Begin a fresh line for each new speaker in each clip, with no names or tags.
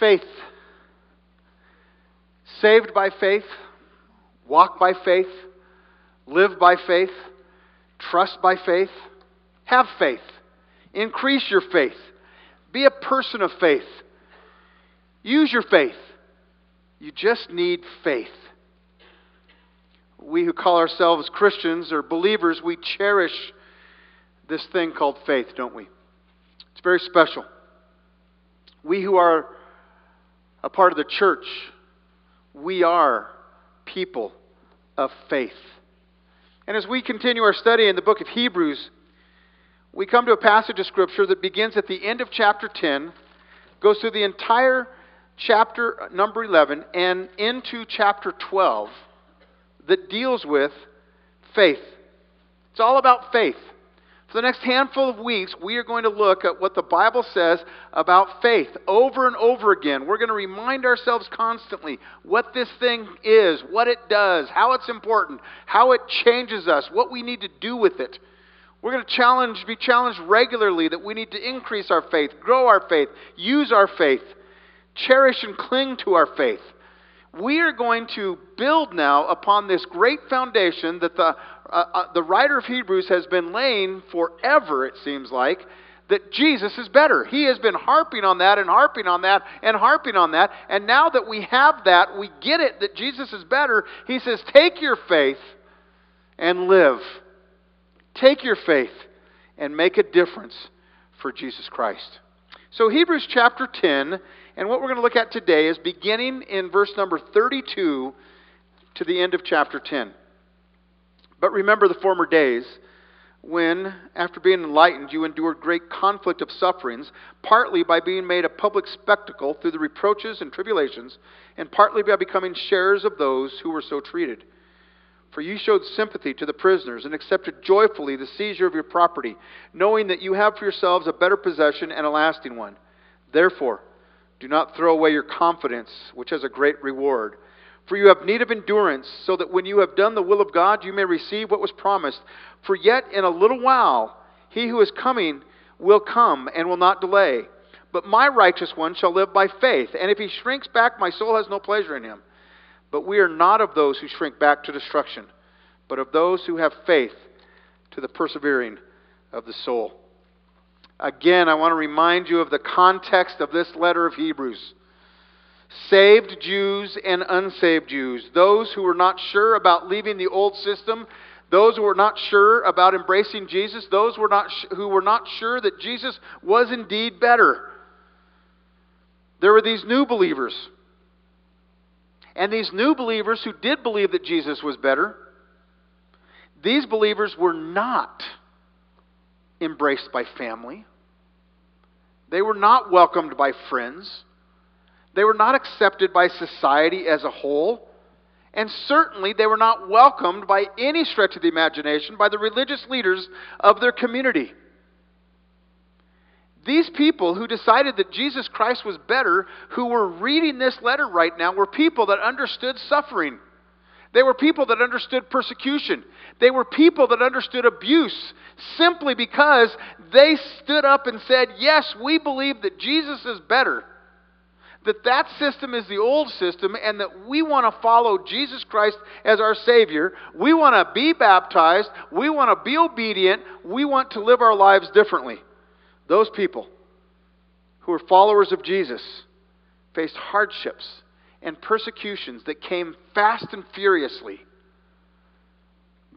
Faith. Saved by faith, walk by faith, live by faith, trust by faith, have faith, increase your faith, be a person of faith, use your faith. You just need faith. We who call ourselves Christians or believers, we cherish this thing called faith, don't we? It's very special. We who are a part of the church, we are people of faith. And as we continue our study in the book of Hebrews, we come to a passage of Scripture that begins at the end of chapter 10, goes through the entire chapter number 11, and into chapter 12 that deals with faith. It's all about faith. For the next handful of weeks, we are going to look at what the Bible says about faith over and over again. We're going to remind ourselves constantly what this thing is, what it does, how it's important, how it changes us, what we need to do with it. We're going to challenge, be challenged regularly that we need to increase our faith, grow our faith, use our faith, cherish and cling to our faith. We are going to build now upon this great foundation that the uh, uh, the writer of Hebrews has been laying forever, it seems like, that Jesus is better. He has been harping on that and harping on that and harping on that. And now that we have that, we get it that Jesus is better. He says, Take your faith and live. Take your faith and make a difference for Jesus Christ. So, Hebrews chapter 10, and what we're going to look at today is beginning in verse number 32 to the end of chapter 10. But remember the former days when, after being enlightened, you endured great conflict of sufferings, partly by being made a public spectacle through the reproaches and tribulations, and partly by becoming sharers of those who were so treated. For you showed sympathy to the prisoners and accepted joyfully the seizure of your property, knowing that you have for yourselves a better possession and a lasting one. Therefore, do not throw away your confidence, which has a great reward. For you have need of endurance, so that when you have done the will of God, you may receive what was promised. For yet in a little while he who is coming will come and will not delay. But my righteous one shall live by faith, and if he shrinks back, my soul has no pleasure in him. But we are not of those who shrink back to destruction, but of those who have faith to the persevering of the soul. Again, I want to remind you of the context of this letter of Hebrews saved Jews and unsaved Jews, those who were not sure about leaving the old system, those who were not sure about embracing Jesus, those who were not, who were not sure that Jesus was indeed better. There were these new believers. And these new believers who did believe that Jesus was better, these believers were not embraced by family. They were not welcomed by friends. They were not accepted by society as a whole. And certainly they were not welcomed by any stretch of the imagination by the religious leaders of their community. These people who decided that Jesus Christ was better, who were reading this letter right now, were people that understood suffering. They were people that understood persecution. They were people that understood abuse simply because they stood up and said, Yes, we believe that Jesus is better that that system is the old system and that we want to follow Jesus Christ as our Savior. We want to be baptized. We want to be obedient. We want to live our lives differently. Those people who were followers of Jesus faced hardships and persecutions that came fast and furiously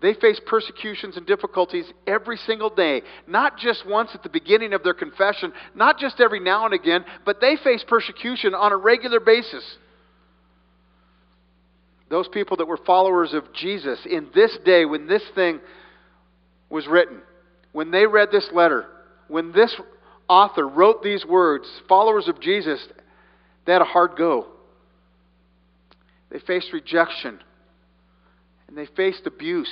they face persecutions and difficulties every single day, not just once at the beginning of their confession, not just every now and again, but they face persecution on a regular basis. Those people that were followers of Jesus in this day when this thing was written, when they read this letter, when this author wrote these words, followers of Jesus, they had a hard go. They faced rejection and they faced abuse,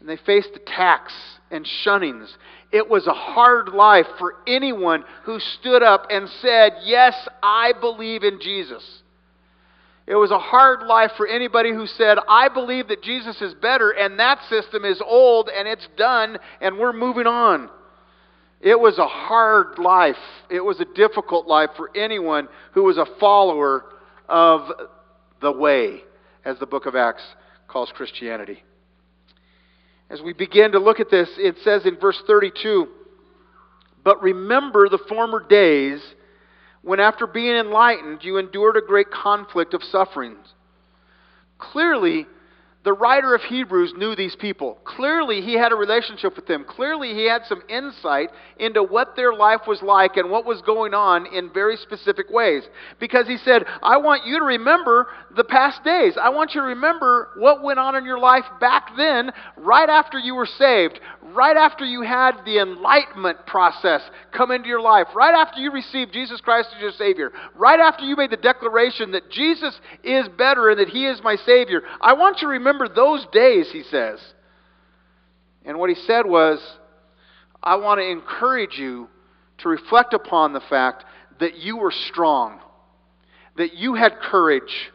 and they faced attacks and shunnings. It was a hard life for anyone who stood up and said, Yes, I believe in Jesus. It was a hard life for anybody who said, I believe that Jesus is better and that system is old and it's done and we're moving on. It was a hard life. It was a difficult life for anyone who was a follower of the way, as the book of Acts calls Christianity. As we begin to look at this, it says in verse 32 But remember the former days when, after being enlightened, you endured a great conflict of sufferings. Clearly, the writer of Hebrews knew these people. Clearly, he had a relationship with them. Clearly, he had some insight into what their life was like and what was going on in very specific ways. Because he said, I want you to remember the past days. I want you to remember what went on in your life back then, right after you were saved, right after you had the enlightenment process come into your life, right after you received Jesus Christ as your Savior, right after you made the declaration that Jesus is better and that He is my Savior. I want you to remember remember those days, he says. And what he said was, I want to encourage you to reflect upon the fact that you were strong, that you had courage.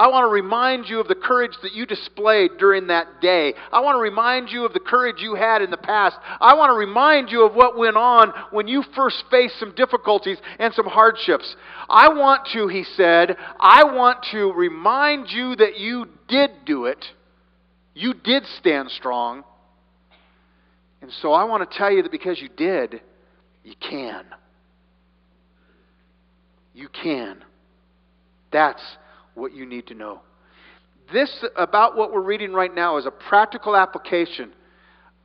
I want to remind you of the courage that you displayed during that day. I want to remind you of the courage you had in the past. I want to remind you of what went on when you first faced some difficulties and some hardships. I want to, he said, I want to remind you that you did do it. You did stand strong. And so I want to tell you that because you did, you can. You can. That's what you need to know. This, about what we're reading right now, is a practical application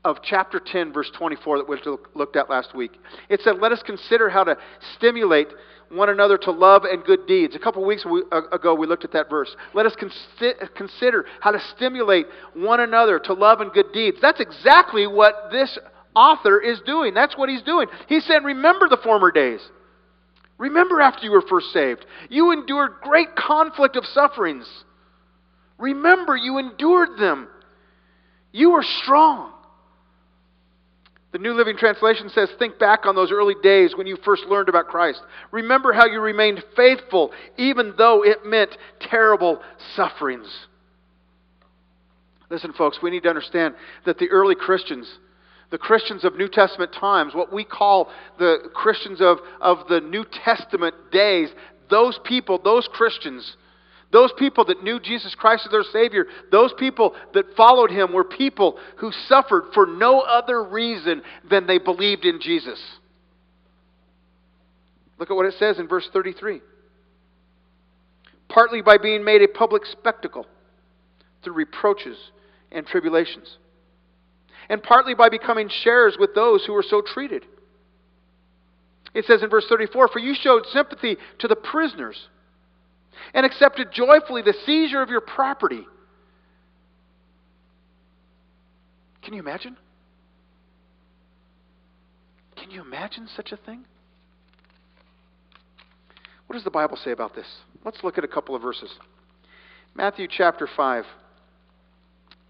of chapter 10, verse 24, that we looked at last week. It said, Let us consider how to stimulate one another to love and good deeds. A couple of weeks ago, we looked at that verse. Let us consider how to stimulate one another to love and good deeds. That's exactly what this author is doing. That's what he's doing. He said, Remember the former days. Remember after you were first saved. You endured great conflict of sufferings. Remember, you endured them. You were strong. The New Living Translation says, Think back on those early days when you first learned about Christ. Remember how you remained faithful, even though it meant terrible sufferings. Listen, folks, we need to understand that the early Christians, the Christians of New Testament times, what we call the Christians of, of the New Testament days, those people, those Christians, those people that knew Jesus Christ as their Savior, those people that followed Him, were people who suffered for no other reason than they believed in Jesus. Look at what it says in verse 33. Partly by being made a public spectacle through reproaches and tribulations, and partly by becoming sharers with those who were so treated. It says in verse 34 For you showed sympathy to the prisoners and accepted joyfully the seizure of your property. Can you imagine? Can you imagine such a thing? What does the Bible say about this? Let's look at a couple of verses. Matthew chapter 5.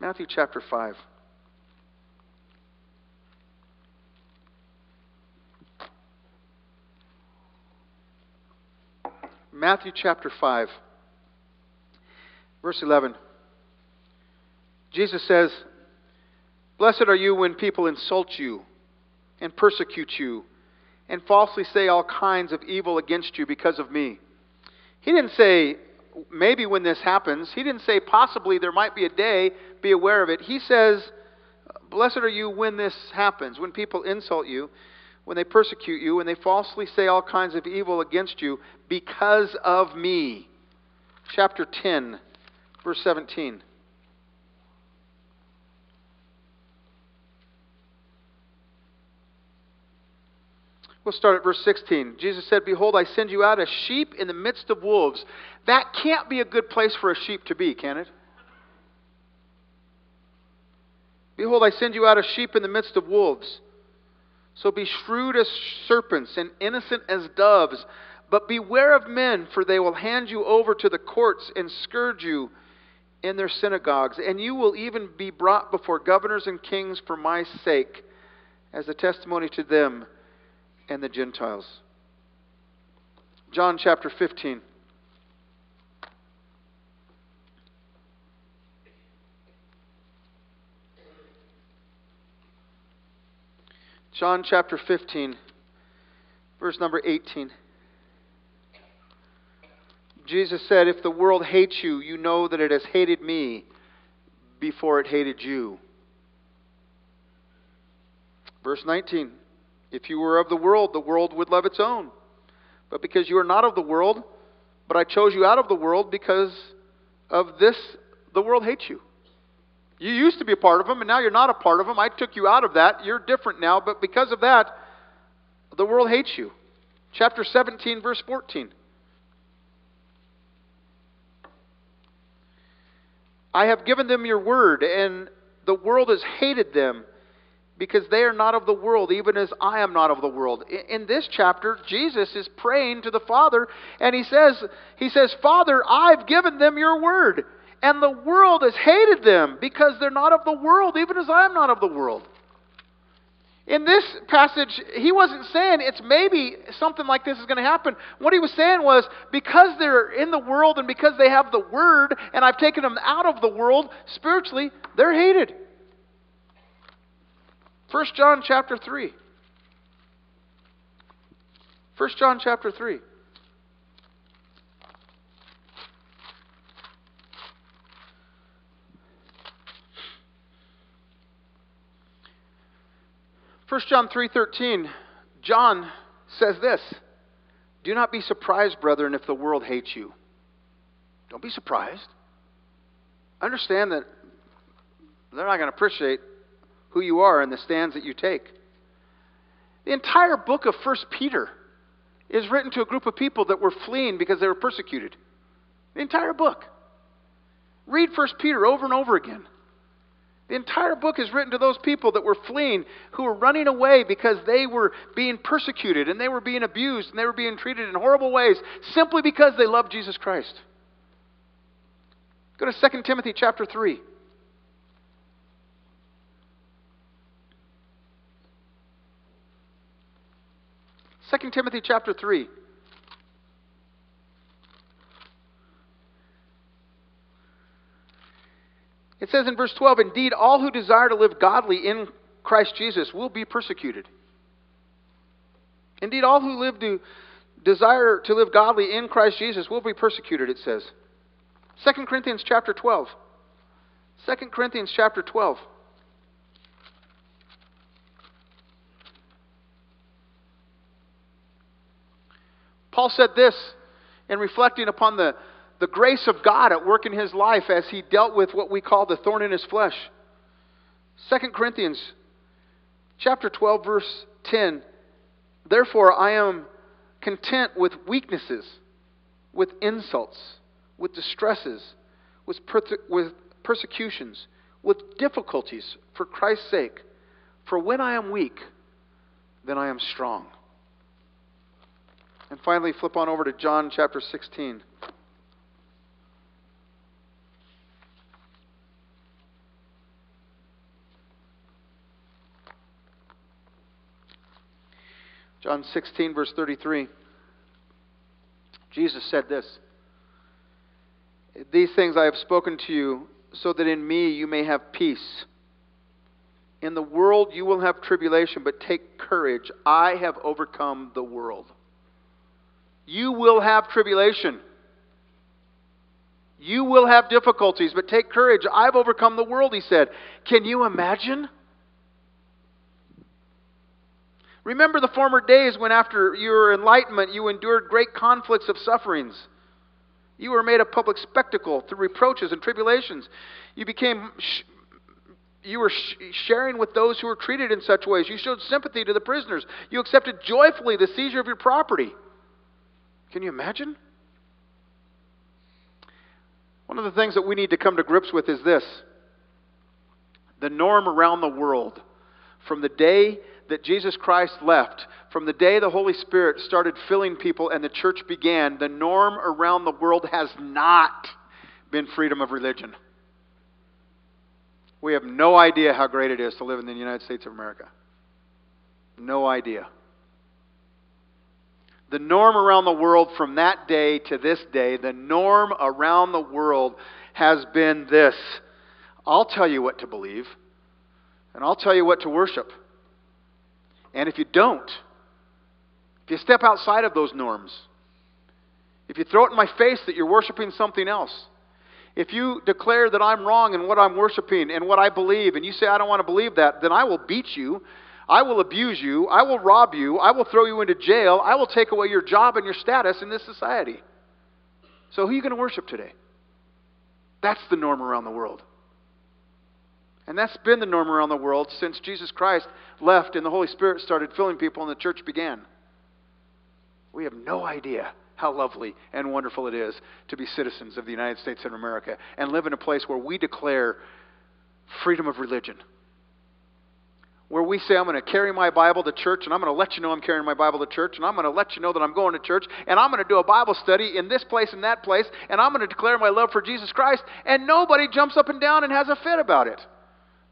Matthew chapter 5. Matthew chapter 5, verse 11. Jesus says, Blessed are you when people insult you and persecute you and falsely say all kinds of evil against you because of me. He didn't say, maybe when this happens. He didn't say, possibly there might be a day, be aware of it. He says, Blessed are you when this happens, when people insult you when they persecute you, when they falsely say all kinds of evil against you because of me. Chapter 10, verse 17. We'll start at verse 16. Jesus said, Behold, I send you out as sheep in the midst of wolves. That can't be a good place for a sheep to be, can it? Behold, I send you out as sheep in the midst of wolves. So be shrewd as serpents and innocent as doves. But beware of men, for they will hand you over to the courts and scourge you in their synagogues. And you will even be brought before governors and kings for my sake, as a testimony to them and the Gentiles. John chapter 15. John chapter 15, verse number 18. Jesus said, If the world hates you, you know that it has hated me before it hated you. Verse 19 If you were of the world, the world would love its own. But because you are not of the world, but I chose you out of the world because of this, the world hates you. You used to be a part of them, and now you're not a part of them. I took you out of that. You're different now, but because of that, the world hates you. Chapter 17, verse 14. I have given them your word, and the world has hated them because they are not of the world, even as I am not of the world. In this chapter, Jesus is praying to the Father, and he says, he says, Father, I've given them your word, and the world has hated them because they're not of the world, even as I am not of the world. In this passage, he wasn't saying it's maybe something like this is going to happen. What he was saying was because they're in the world and because they have the word and I've taken them out of the world, spiritually, they're hated. 1 John chapter 3. 1 John chapter 3. 1 John 3:13 John says this Do not be surprised brethren if the world hates you. Don't be surprised. Understand that they're not going to appreciate who you are and the stands that you take. The entire book of 1 Peter is written to a group of people that were fleeing because they were persecuted. The entire book. Read 1 Peter over and over again the entire book is written to those people that were fleeing, who were running away because they were being persecuted and they were being abused and they were being treated in horrible ways simply because they loved Jesus Christ. Go to 2 Timothy chapter 3. 2 Timothy chapter 3. It says in verse 12, Indeed, all who desire to live godly in Christ Jesus will be persecuted. Indeed, all who live to desire to live godly in Christ Jesus will be persecuted, it says. 2 Corinthians chapter 12. 2 Corinthians chapter 12. Paul said this in reflecting upon the the grace of God at work in his life as he dealt with what we call the thorn in his flesh. 2 Corinthians chapter 12 verse 10 Therefore I am content with weaknesses, with insults, with distresses, with, with persecutions, with difficulties for Christ's sake. For when I am weak, then I am strong. And finally, flip on over to John chapter 16. John 16, verse 33. Jesus said this These things I have spoken to you, so that in me you may have peace. In the world you will have tribulation, but take courage. I have overcome the world. You will have tribulation. You will have difficulties, but take courage. I've overcome the world, he said. Can you imagine? Remember the former days when, after your enlightenment, you endured great conflicts of sufferings. You were made a public spectacle through reproaches and tribulations. You became. Sh- you were sh- sharing with those who were treated in such ways. You showed sympathy to the prisoners. You accepted joyfully the seizure of your property. Can you imagine? One of the things that we need to come to grips with is this the norm around the world from the day that Jesus Christ left, from the day the Holy Spirit started filling people and the church began, the norm around the world has not been freedom of religion. We have no idea how great it is to live in the United States of America. No idea. The norm around the world from that day to this day, the norm around the world has been this I'll tell you what to believe, and I'll tell you what to worship. And if you don't, if you step outside of those norms, if you throw it in my face that you're worshiping something else, if you declare that I'm wrong in what I'm worshiping and what I believe, and you say I don't want to believe that, then I will beat you. I will abuse you. I will rob you. I will throw you into jail. I will take away your job and your status in this society. So, who are you going to worship today? That's the norm around the world. And that's been the norm around the world since Jesus Christ left and the Holy Spirit started filling people and the church began. We have no idea how lovely and wonderful it is to be citizens of the United States of America and live in a place where we declare freedom of religion. Where we say, I'm going to carry my Bible to church, and I'm going to let you know I'm carrying my Bible to church, and I'm going to let you know that I'm going to church, and I'm going to do a Bible study in this place and that place, and I'm going to declare my love for Jesus Christ, and nobody jumps up and down and has a fit about it.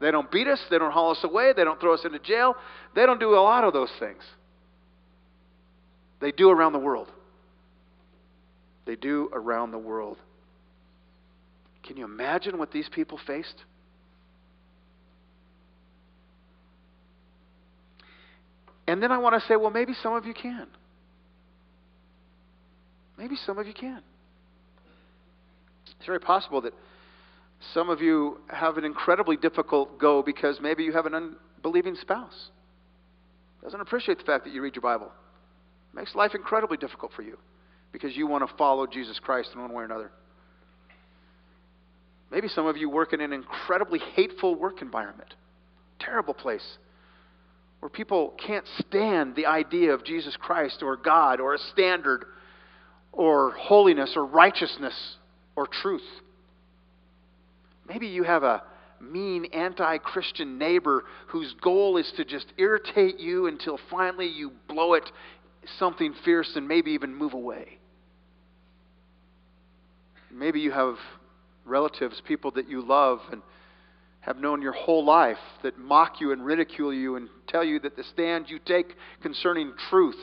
They don't beat us, they don't haul us away, they don't throw us into jail, they don't do a lot of those things. They do around the world. They do around the world. Can you imagine what these people faced? And then I want to say, well, maybe some of you can. Maybe some of you can. It's very possible that some of you have an incredibly difficult go because maybe you have an unbelieving spouse. Doesn't appreciate the fact that you read your Bible. Makes life incredibly difficult for you because you want to follow Jesus Christ in one way or another. Maybe some of you work in an incredibly hateful work environment. Terrible place where people can't stand the idea of Jesus Christ or God or a standard or holiness or righteousness or truth. Maybe you have a mean anti Christian neighbor whose goal is to just irritate you until finally you blow it something fierce and maybe even move away. Maybe you have relatives, people that you love and have known your whole life that mock you and ridicule you and tell you that the stand you take concerning truth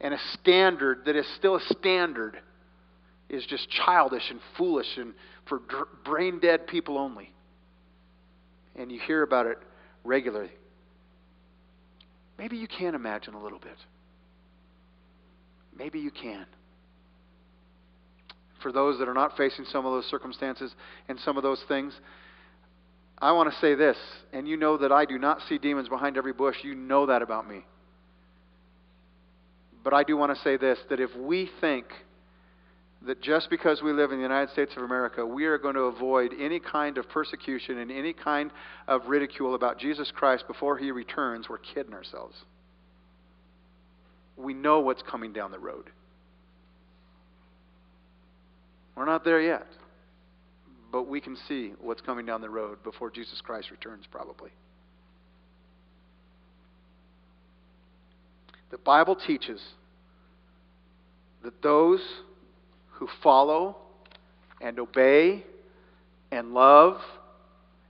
and a standard that is still a standard is just childish and foolish and for brain dead people only. And you hear about it regularly. Maybe you can imagine a little bit. Maybe you can. For those that are not facing some of those circumstances and some of those things, I want to say this, and you know that I do not see demons behind every bush. You know that about me. But I do want to say this that if we think that just because we live in the United States of America, we are going to avoid any kind of persecution and any kind of ridicule about Jesus Christ before he returns, we're kidding ourselves. We know what's coming down the road. We're not there yet, but we can see what's coming down the road before Jesus Christ returns, probably. The Bible teaches that those who follow and obey and love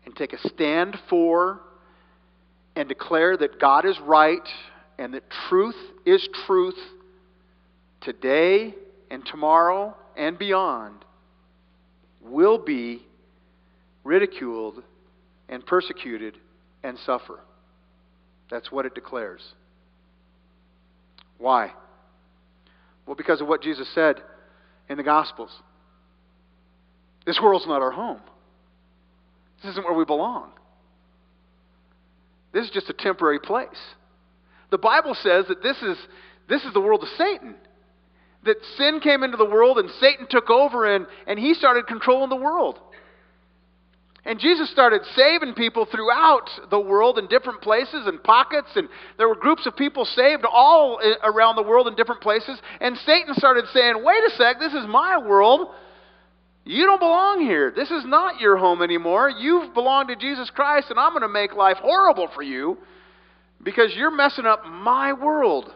and take a stand for and declare that God is right and that truth is truth today and tomorrow and beyond will be ridiculed and persecuted and suffer. That's what it declares. Why? Well, because of what Jesus said in the Gospels. This world's not our home. This isn't where we belong. This is just a temporary place. The Bible says that this is, this is the world of Satan. That sin came into the world and Satan took over and, and he started controlling the world. And Jesus started saving people throughout the world in different places and pockets, and there were groups of people saved all around the world in different places. And Satan started saying, Wait a sec, this is my world. You don't belong here. This is not your home anymore. You've belonged to Jesus Christ, and I'm going to make life horrible for you because you're messing up my world.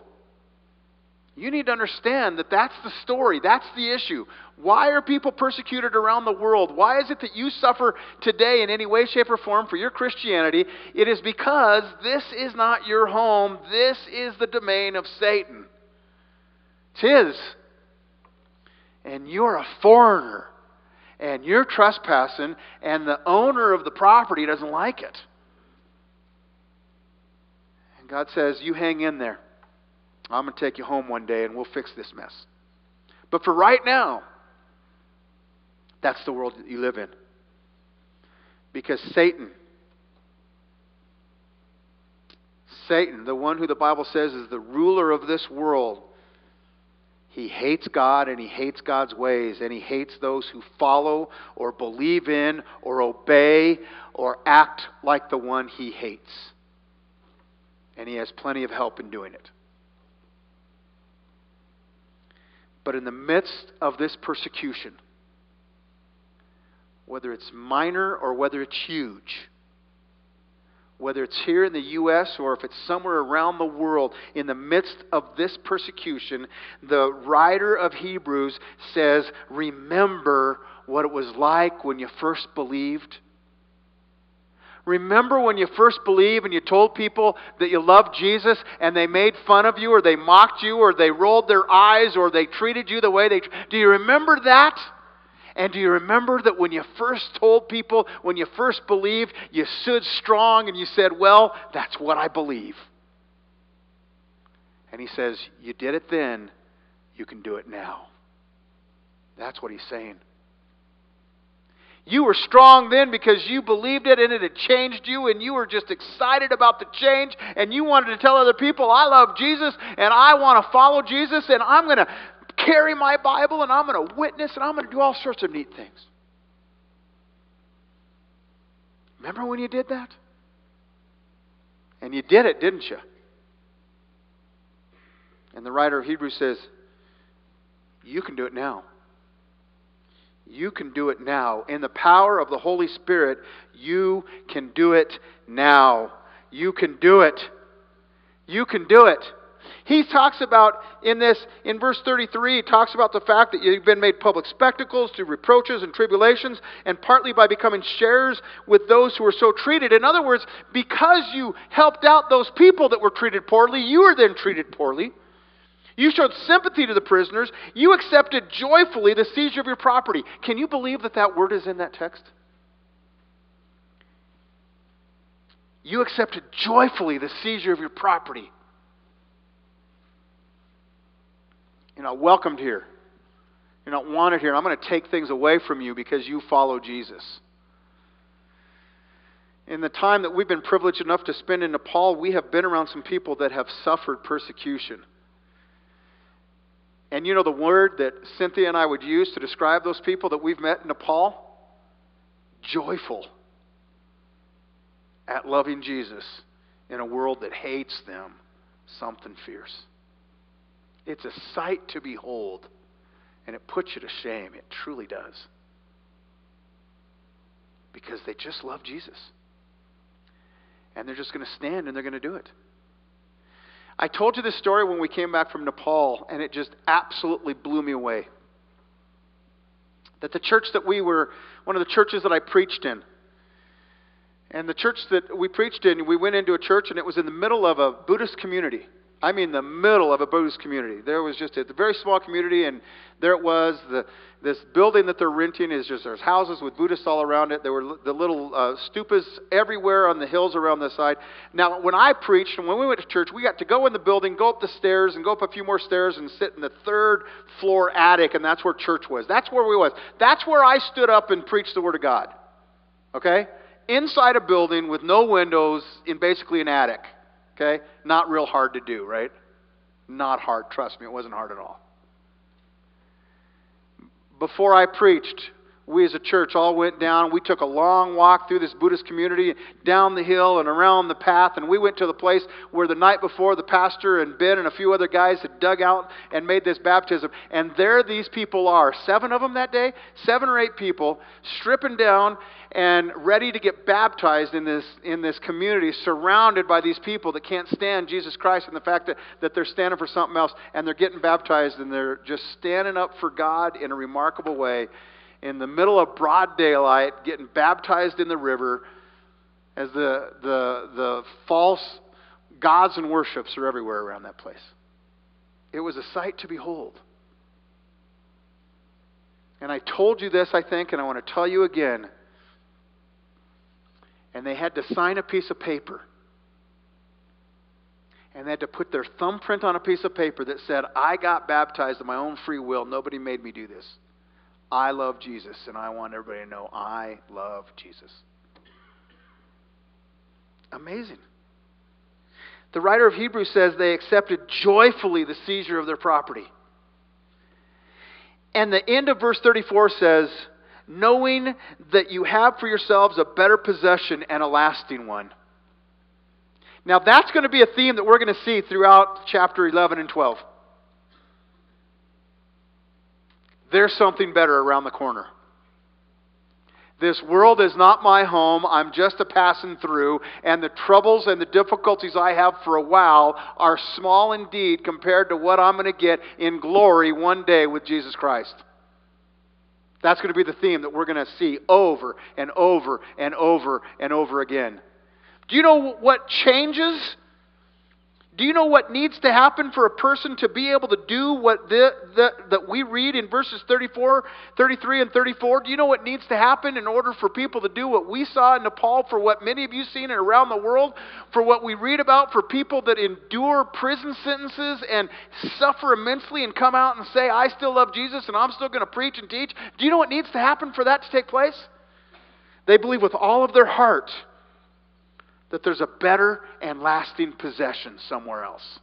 You need to understand that that's the story. That's the issue. Why are people persecuted around the world? Why is it that you suffer today in any way, shape, or form for your Christianity? It is because this is not your home. This is the domain of Satan. It's his. And you're a foreigner. And you're trespassing, and the owner of the property doesn't like it. And God says, You hang in there. I'm going to take you home one day and we'll fix this mess. But for right now, that's the world that you live in. Because Satan, Satan, the one who the Bible says is the ruler of this world, he hates God and he hates God's ways and he hates those who follow or believe in or obey or act like the one he hates. And he has plenty of help in doing it. But in the midst of this persecution, whether it's minor or whether it's huge, whether it's here in the U.S. or if it's somewhere around the world, in the midst of this persecution, the writer of Hebrews says, Remember what it was like when you first believed. Remember when you first believed and you told people that you loved Jesus and they made fun of you or they mocked you or they rolled their eyes or they treated you the way they. Do you remember that? And do you remember that when you first told people, when you first believed, you stood strong and you said, Well, that's what I believe? And he says, You did it then, you can do it now. That's what he's saying. You were strong then because you believed it and it had changed you, and you were just excited about the change, and you wanted to tell other people, I love Jesus, and I want to follow Jesus, and I'm going to carry my Bible and I'm going to witness and I'm going to do all sorts of neat things. Remember when you did that? And you did it, didn't you? And the writer of Hebrews says, You can do it now. You can do it now. In the power of the Holy Spirit, you can do it now. You can do it. You can do it. He talks about in this, in verse 33, he talks about the fact that you've been made public spectacles through reproaches and tribulations, and partly by becoming sharers with those who were so treated. In other words, because you helped out those people that were treated poorly, you were then treated poorly. You showed sympathy to the prisoners. You accepted joyfully the seizure of your property. Can you believe that that word is in that text? You accepted joyfully the seizure of your property. You're not welcomed here. You're not wanted here. I'm going to take things away from you because you follow Jesus. In the time that we've been privileged enough to spend in Nepal, we have been around some people that have suffered persecution. And you know the word that Cynthia and I would use to describe those people that we've met in Nepal? Joyful at loving Jesus in a world that hates them. Something fierce. It's a sight to behold, and it puts you to shame. It truly does. Because they just love Jesus. And they're just going to stand and they're going to do it. I told you this story when we came back from Nepal, and it just absolutely blew me away. That the church that we were, one of the churches that I preached in, and the church that we preached in, we went into a church, and it was in the middle of a Buddhist community. I mean, the middle of a Buddhist community. There was just a, very small community, and there it was. The, this building that they're renting is just there's houses with Buddhists all around it. There were the little uh, stupas everywhere on the hills around the side. Now, when I preached and when we went to church, we got to go in the building, go up the stairs, and go up a few more stairs and sit in the third floor attic, and that's where church was. That's where we was. That's where I stood up and preached the Word of God. Okay? Inside a building with no windows in basically an attic. Okay? Not real hard to do, right? Not hard. Trust me, it wasn't hard at all. Before I preached, we as a church all went down. We took a long walk through this Buddhist community, down the hill and around the path, and we went to the place where the night before the pastor and Ben and a few other guys had dug out and made this baptism. And there these people are, seven of them that day, seven or eight people, stripping down and ready to get baptized in this, in this community, surrounded by these people that can't stand Jesus Christ and the fact that, that they're standing for something else, and they're getting baptized, and they're just standing up for God in a remarkable way in the middle of broad daylight, getting baptized in the river as the, the, the false gods and worships are everywhere around that place. It was a sight to behold. And I told you this, I think, and I want to tell you again and they had to sign a piece of paper and they had to put their thumbprint on a piece of paper that said, I got baptized of my own free will. Nobody made me do this. I love Jesus, and I want everybody to know I love Jesus. Amazing. The writer of Hebrews says they accepted joyfully the seizure of their property. And the end of verse 34 says, knowing that you have for yourselves a better possession and a lasting one. Now, that's going to be a theme that we're going to see throughout chapter 11 and 12. There's something better around the corner. This world is not my home. I'm just a passing through, and the troubles and the difficulties I have for a while are small indeed compared to what I'm going to get in glory one day with Jesus Christ. That's going to be the theme that we're going to see over and over and over and over again. Do you know what changes? Do you know what needs to happen for a person to be able to do what the, the, that we read in verses 34, 33, and 34? Do you know what needs to happen in order for people to do what we saw in Nepal, for what many of you seen around the world, for what we read about, for people that endure prison sentences and suffer immensely and come out and say, I still love Jesus and I'm still going to preach and teach? Do you know what needs to happen for that to take place? They believe with all of their heart that there's a better and lasting possession somewhere else.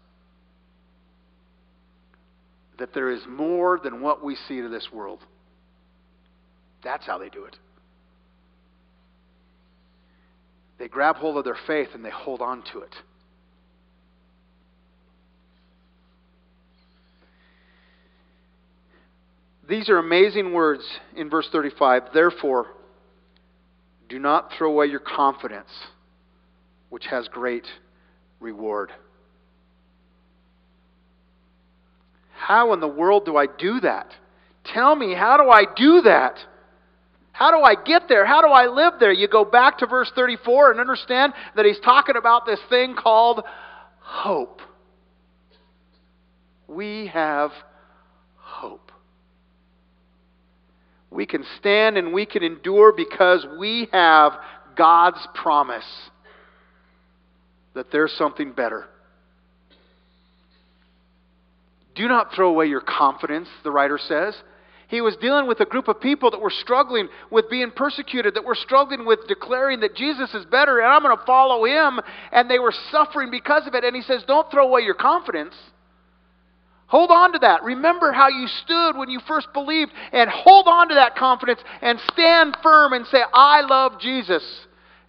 That there is more than what we see to this world. That's how they do it. They grab hold of their faith and they hold on to it. These are amazing words in verse 35. Therefore, do not throw away your confidence which has great reward. How in the world do I do that? Tell me, how do I do that? How do I get there? How do I live there? You go back to verse 34 and understand that he's talking about this thing called hope. We have hope. We can stand and we can endure because we have God's promise that there's something better. Do not throw away your confidence, the writer says. He was dealing with a group of people that were struggling with being persecuted, that were struggling with declaring that Jesus is better and I'm going to follow him, and they were suffering because of it. And he says, Don't throw away your confidence. Hold on to that. Remember how you stood when you first believed, and hold on to that confidence and stand firm and say, I love Jesus,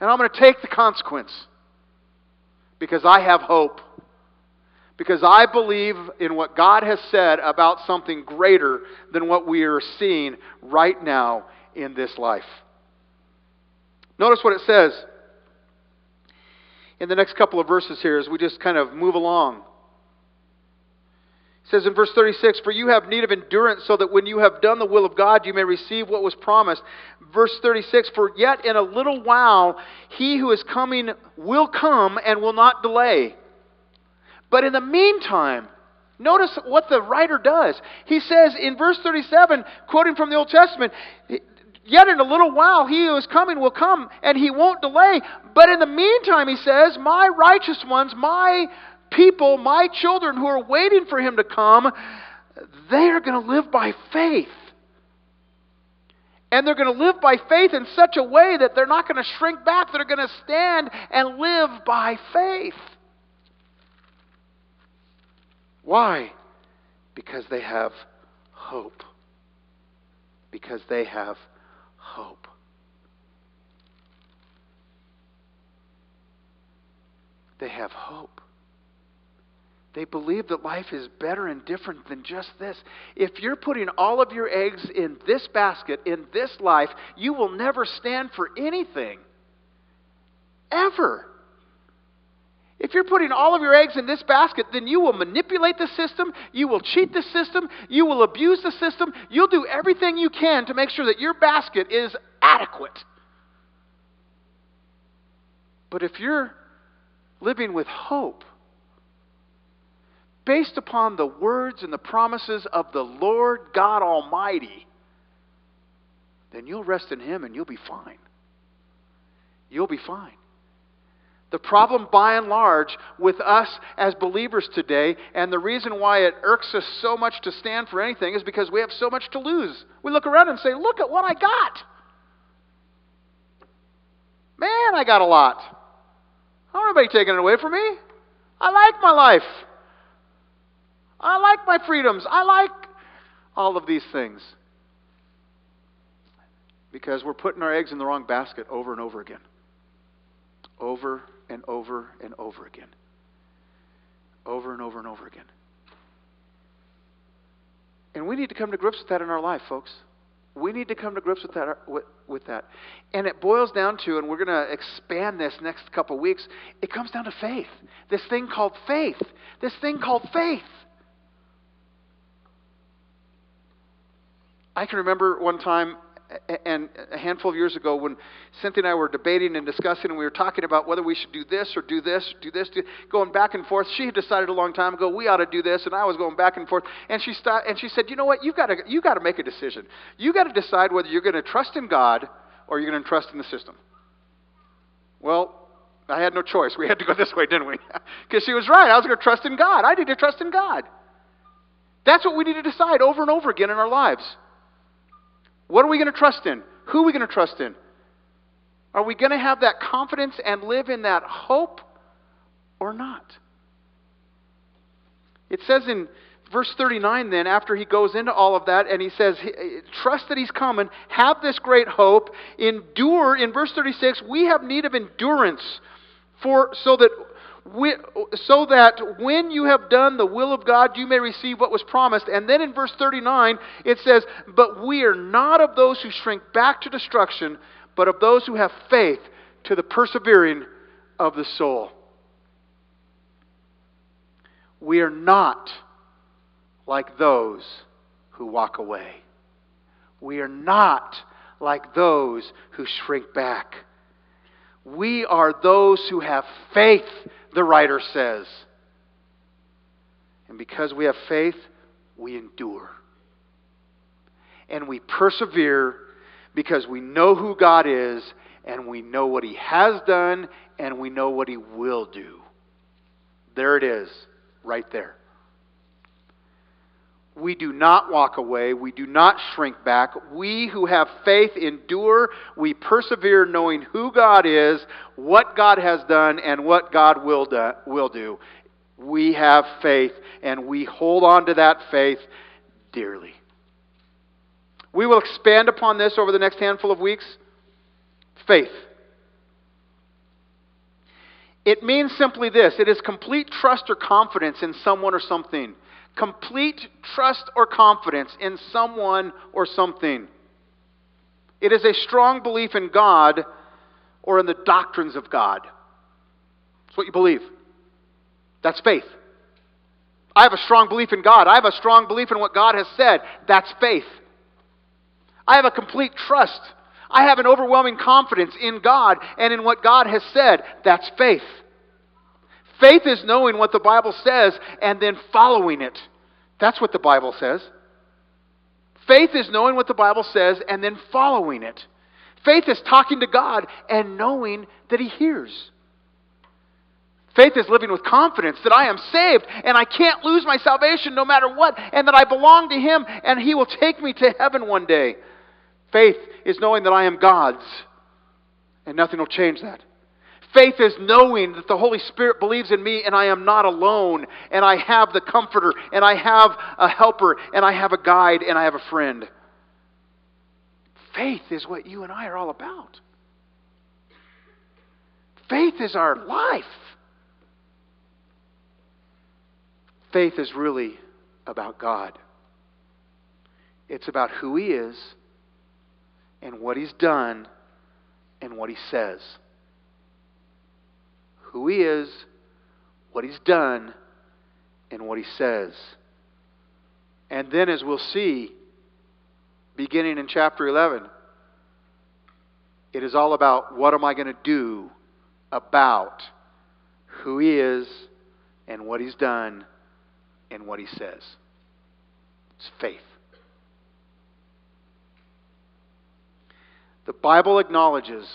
and I'm going to take the consequence because I have hope. Because I believe in what God has said about something greater than what we are seeing right now in this life. Notice what it says in the next couple of verses here as we just kind of move along. It says in verse 36 For you have need of endurance, so that when you have done the will of God, you may receive what was promised. Verse 36 For yet in a little while he who is coming will come and will not delay. But in the meantime, notice what the writer does. He says in verse 37, quoting from the Old Testament, Yet in a little while he who is coming will come, and he won't delay. But in the meantime, he says, My righteous ones, my people, my children who are waiting for him to come, they are going to live by faith. And they're going to live by faith in such a way that they're not going to shrink back. They're going to stand and live by faith. Why? Because they have hope. Because they have hope. They have hope. They believe that life is better and different than just this. If you're putting all of your eggs in this basket, in this life, you will never stand for anything. Ever. If you're putting all of your eggs in this basket, then you will manipulate the system, you will cheat the system, you will abuse the system, you'll do everything you can to make sure that your basket is adequate. But if you're living with hope, based upon the words and the promises of the Lord God Almighty, then you'll rest in Him and you'll be fine. You'll be fine. The problem, by and large, with us as believers today, and the reason why it irks us so much to stand for anything, is because we have so much to lose. We look around and say, Look at what I got. Man, I got a lot. I don't want anybody taking it away from me. I like my life. I like my freedoms. I like all of these things. Because we're putting our eggs in the wrong basket over and over again. Over and over and over again. Over and over and over again. And we need to come to grips with that in our life, folks. We need to come to grips with that. With, with that. And it boils down to, and we're going to expand this next couple weeks, it comes down to faith. This thing called faith. This thing called faith. I can remember one time and a handful of years ago when Cynthia and I were debating and discussing, and we were talking about whether we should do this or do this, do this, do, going back and forth. She had decided a long time ago we ought to do this, and I was going back and forth. And she stopped, and she said, "You know what? You've got to you got to make a decision. You got to decide whether you're going to trust in God or you're going to trust in the system." Well, I had no choice. We had to go this way, didn't we? Because she was right. I was going to trust in God. I need to trust in God. That's what we need to decide over and over again in our lives. What are we going to trust in? Who are we going to trust in? Are we going to have that confidence and live in that hope or not? It says in verse 39 then, after he goes into all of that, and he says, eh, Trust that he's coming, have this great hope, endure. In verse 36, we have need of endurance for so that so that when you have done the will of God, you may receive what was promised. And then in verse 39, it says, But we are not of those who shrink back to destruction, but of those who have faith to the persevering of the soul. We are not like those who walk away. We are not like those who shrink back. We are those who have faith the writer says. And because we have faith, we endure. And we persevere because we know who God is and we know what He has done and we know what He will do. There it is, right there. We do not walk away. We do not shrink back. We who have faith endure. We persevere knowing who God is, what God has done, and what God will do. Will do. We have faith, and we hold on to that faith dearly. We will expand upon this over the next handful of weeks. Faith. It means simply this it is complete trust or confidence in someone or something complete trust or confidence in someone or something. It is a strong belief in God or in the doctrines of God. It's what you believe. That's faith. I have a strong belief in God. I have a strong belief in what God has said. That's faith. I have a complete trust. I have an overwhelming confidence in God and in what God has said. That's faith. Faith is knowing what the Bible says and then following it. That's what the Bible says. Faith is knowing what the Bible says and then following it. Faith is talking to God and knowing that He hears. Faith is living with confidence that I am saved and I can't lose my salvation no matter what, and that I belong to Him and He will take me to heaven one day. Faith is knowing that I am God's and nothing will change that. Faith is knowing that the Holy Spirit believes in me and I am not alone, and I have the comforter, and I have a helper, and I have a guide, and I have a friend. Faith is what you and I are all about. Faith is our life. Faith is really about God. It's about who He is and what He's done and what He says who he is, what he's done, and what he says. And then, as we'll see, beginning in chapter 11, it is all about what am I going to do about who he is and what he's done and what he says. It's faith. The Bible acknowledges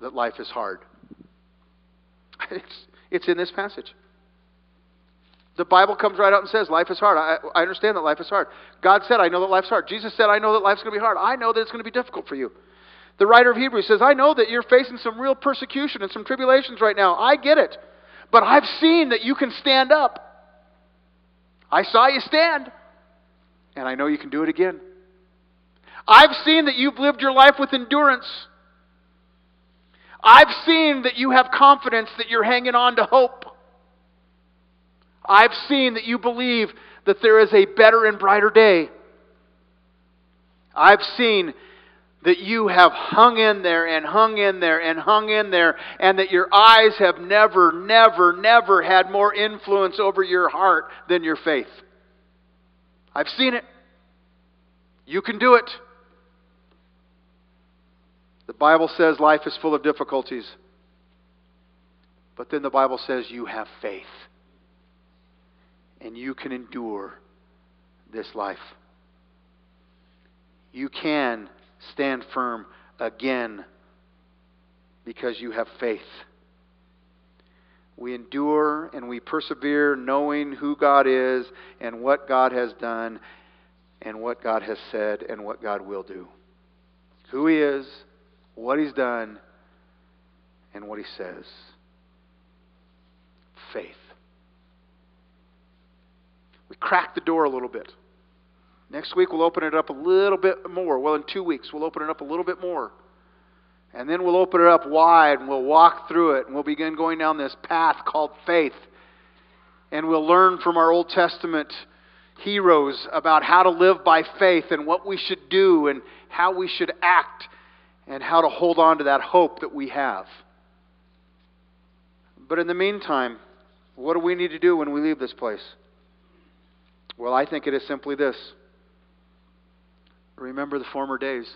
that life is hard. It's, it's in this passage. The Bible comes right out and says life is hard. I, I understand that life is hard. God said, I know that life's hard. Jesus said, I know that life's going to be hard. I know that it's going to be difficult for you. The writer of Hebrews says, I know that you're facing some real persecution and some tribulations right now. I get it. But I've seen that you can stand up. I saw you stand, and I know you can do it again. I've seen that you've lived your life with endurance. I've seen that you have confidence that you're hanging on to hope. I've seen that you believe that there is a better and brighter day. I've seen that you have hung in there and hung in there and hung in there, and that your eyes have never, never, never had more influence over your heart than your faith. I've seen it. You can do it. The Bible says life is full of difficulties. But then the Bible says you have faith. And you can endure this life. You can stand firm again because you have faith. We endure and we persevere knowing who God is and what God has done and what God has said and what God will do. Who He is, what He's done, and what He says. Faith. We crack the door a little bit. Next week, we'll open it up a little bit more. Well, in two weeks, we'll open it up a little bit more. And then we'll open it up wide and we'll walk through it and we'll begin going down this path called faith. And we'll learn from our Old Testament heroes about how to live by faith and what we should do and how we should act and how to hold on to that hope that we have. But in the meantime, what do we need to do when we leave this place? Well, I think it is simply this remember the former days.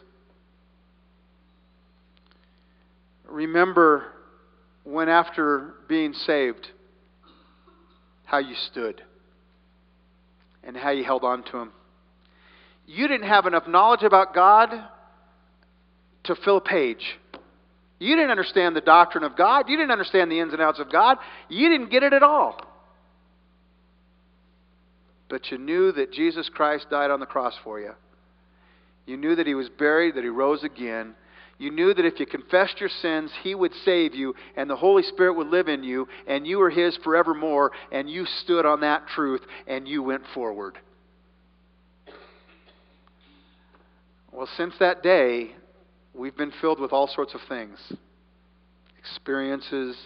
Remember when, after being saved, how you stood and how you held on to Him. You didn't have enough knowledge about God to fill a page. You didn't understand the doctrine of God. You didn't understand the ins and outs of God. You didn't get it at all. But you knew that Jesus Christ died on the cross for you. You knew that He was buried, that He rose again. You knew that if you confessed your sins, He would save you, and the Holy Spirit would live in you, and you were His forevermore, and you stood on that truth, and you went forward. Well, since that day, we've been filled with all sorts of things experiences,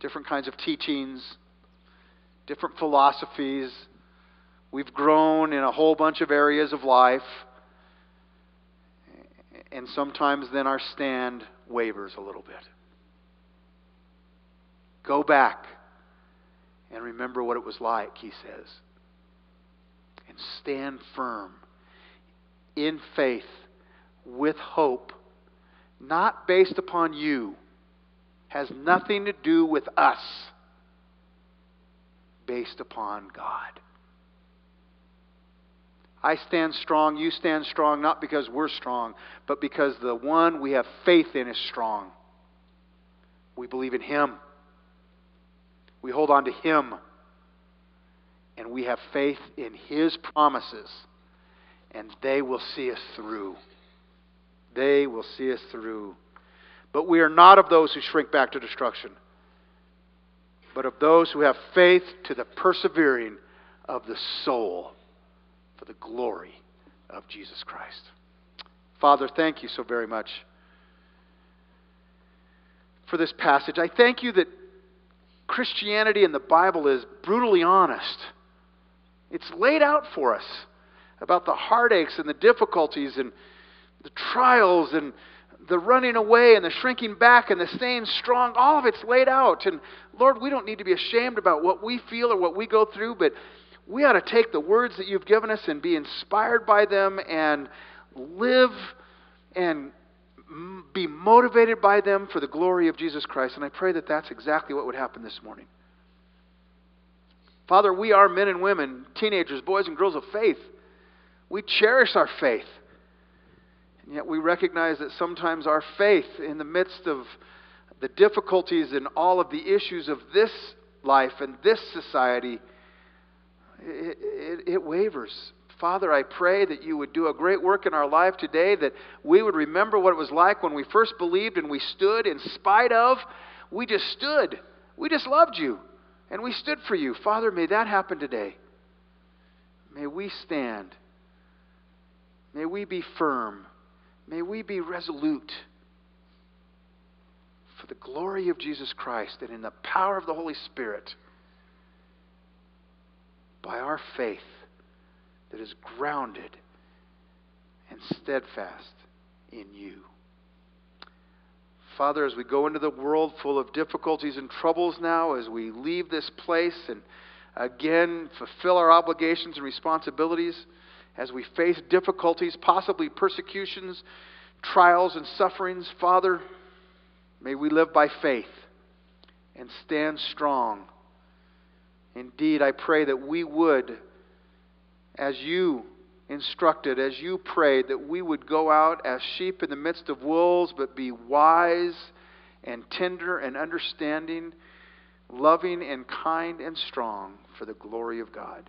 different kinds of teachings, different philosophies. We've grown in a whole bunch of areas of life. And sometimes then our stand wavers a little bit. Go back and remember what it was like, he says. And stand firm in faith with hope, not based upon you, has nothing to do with us, based upon God. I stand strong, you stand strong, not because we're strong, but because the one we have faith in is strong. We believe in Him. We hold on to Him. And we have faith in His promises. And they will see us through. They will see us through. But we are not of those who shrink back to destruction, but of those who have faith to the persevering of the soul for the glory of Jesus Christ. Father, thank you so very much for this passage. I thank you that Christianity in the Bible is brutally honest. It's laid out for us about the heartaches and the difficulties and the trials and the running away and the shrinking back and the staying strong. All of it's laid out. And Lord, we don't need to be ashamed about what we feel or what we go through, but we ought to take the words that you've given us and be inspired by them and live and be motivated by them for the glory of Jesus Christ. And I pray that that's exactly what would happen this morning. Father, we are men and women, teenagers, boys and girls of faith. We cherish our faith. And yet we recognize that sometimes our faith, in the midst of the difficulties and all of the issues of this life and this society, it, it, it wavers. Father, I pray that you would do a great work in our life today, that we would remember what it was like when we first believed and we stood in spite of. We just stood. We just loved you and we stood for you. Father, may that happen today. May we stand. May we be firm. May we be resolute for the glory of Jesus Christ and in the power of the Holy Spirit by our faith that is grounded and steadfast in you. Father, as we go into the world full of difficulties and troubles now, as we leave this place and again fulfill our obligations and responsibilities, as we face difficulties, possibly persecutions, trials, and sufferings, Father, may we live by faith and stand strong. Indeed, I pray that we would as you instructed, as you prayed, that we would go out as sheep in the midst of wolves, but be wise and tender and understanding, loving and kind and strong for the glory of God.